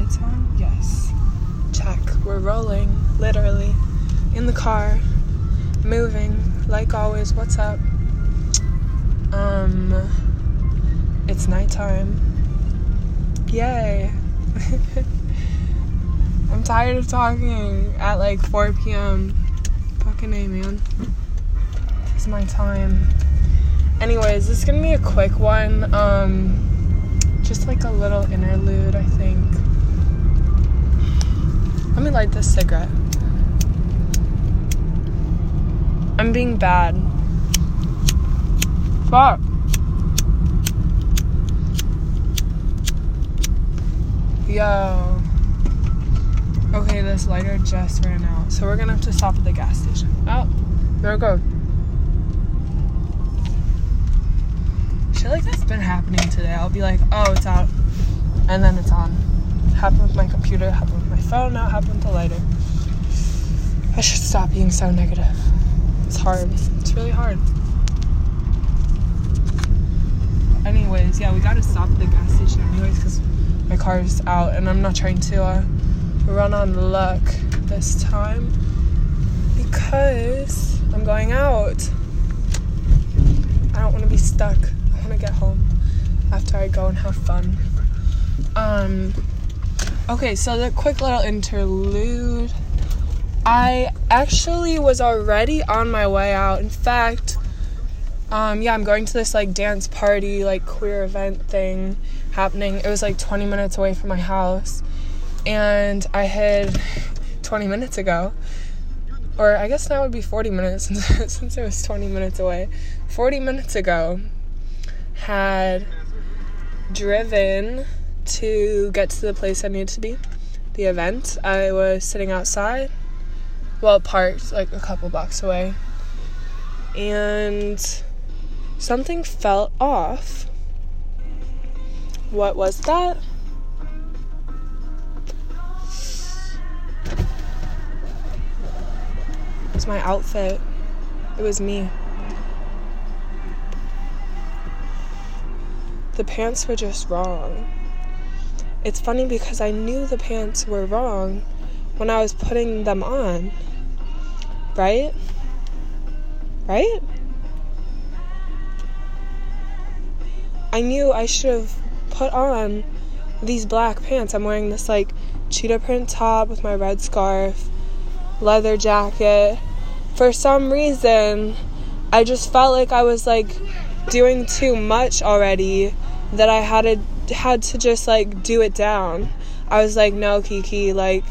lights on? Yes. Check. We're rolling, literally, in the car, moving, like always. What's up? Um, it's nighttime. Yay. I'm tired of talking at like 4 p.m. Fucking A, man. It's my time. Anyways, this is gonna be a quick one. Um, just like a little interlude, I think. Let me light this cigarette. I'm being bad. Fuck. Yo. Okay, this lighter just ran out. So we're gonna have to stop at the gas station. Oh, there it goes. Shit like that's been happening today. I'll be like, oh, it's out. And then it's on. Happened with my computer, happened phone, now happened the lighter. I should stop being so negative. It's hard. It's really hard. Anyways, yeah, we gotta stop at the gas station anyways because my car is out and I'm not trying to uh, run on luck this time because I'm going out. I don't want to be stuck. I want to get home after I go and have fun. Um okay, so the quick little interlude I actually was already on my way out. In fact, um, yeah, I'm going to this like dance party, like queer event thing happening. It was like 20 minutes away from my house, and I had 20 minutes ago, or I guess now would be 40 minutes since, since it was 20 minutes away. 40 minutes ago, had driven to get to the place I needed to be, the event. I was sitting outside well parked like a couple blocks away. And something felt off. What was that? It was my outfit. It was me. The pants were just wrong it's funny because i knew the pants were wrong when i was putting them on Right? Right? I knew I should have put on these black pants. I'm wearing this like cheetah print top with my red scarf, leather jacket. For some reason, I just felt like I was like doing too much already that I had to had to just like do it down. I was like, no, Kiki, like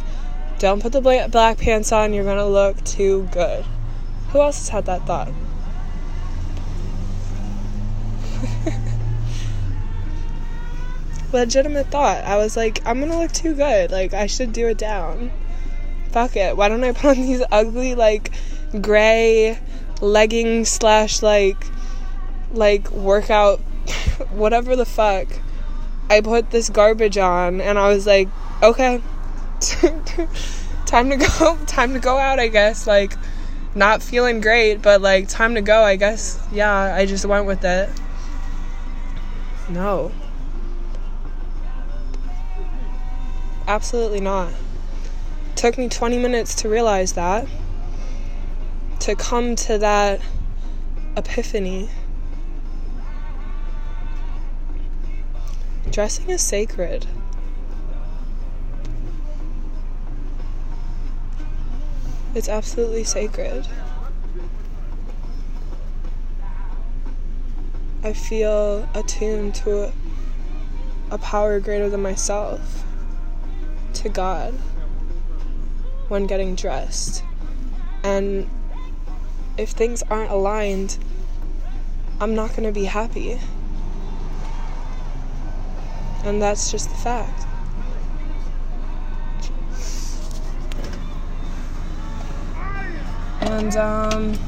don't put the black pants on, you're gonna look too good. Who else has had that thought? Legitimate thought. I was like, I'm gonna look too good. Like, I should do it down. Fuck it. Why don't I put on these ugly, like, gray leggings slash, like, like, workout, whatever the fuck. I put this garbage on and I was like, okay. time to go time to go out i guess like not feeling great but like time to go i guess. Yeah i just went with it. No. Absolutely not. Took me 20 minutes to realize that to come to that epiphany dressing is sacred It's absolutely sacred. I feel attuned to a power greater than myself, to God, when getting dressed. And if things aren't aligned, I'm not going to be happy. And that's just the fact. And um,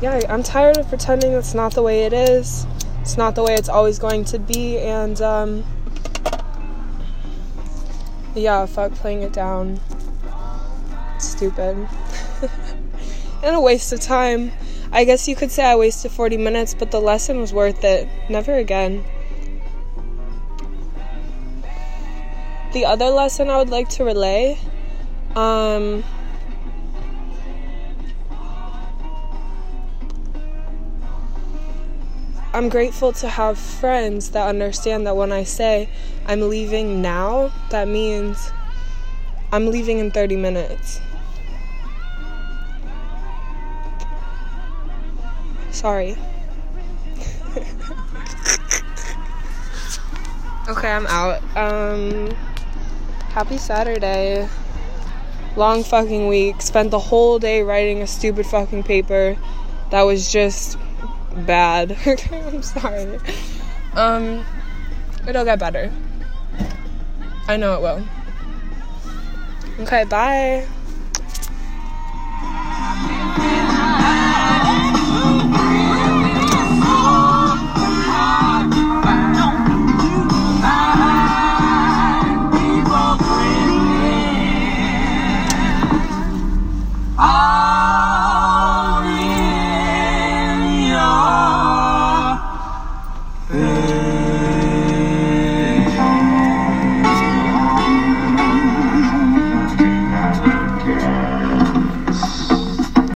yeah, I'm tired of pretending it's not the way it is. It's not the way it's always going to be. And um, yeah, fuck playing it down. It's stupid. and a waste of time. I guess you could say I wasted 40 minutes, but the lesson was worth it. Never again. the other lesson I would like to relay, um, I'm grateful to have friends that understand that when I say I'm leaving now, that means I'm leaving in 30 minutes. Sorry. okay, I'm out. Um happy Saturday. Long fucking week. Spent the whole day writing a stupid fucking paper that was just bad. I'm sorry. Um, it'll get better. I know it will. Okay, bye.